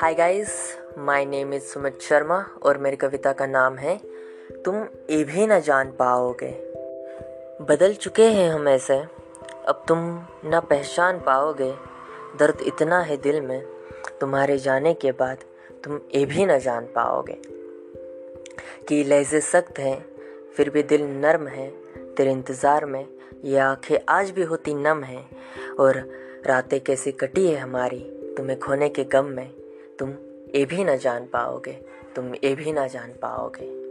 Hi guys my name is Sumit Sharma और मेरी कविता का नाम है, तुम ये भी ना जान पाओगे। बदल चुके हैं हम ऐसे, अब तुम ना पहचान पाओगे। दर्द इतना है दिल में, तुम्हारे जाने के बाद तुम ये भी ना जान पाओगे। कि लहजे सख्त हैं, फिर भी दिल नर्म है, तेरे इंतज़ार में ये आँखें आज भी होती नम हैं। और रातें कैसी कटी है हमारी, तुम्हें खोने के गम में तुम ये भी ना जान पाओगे तुम ये भी ना जान पाओगे।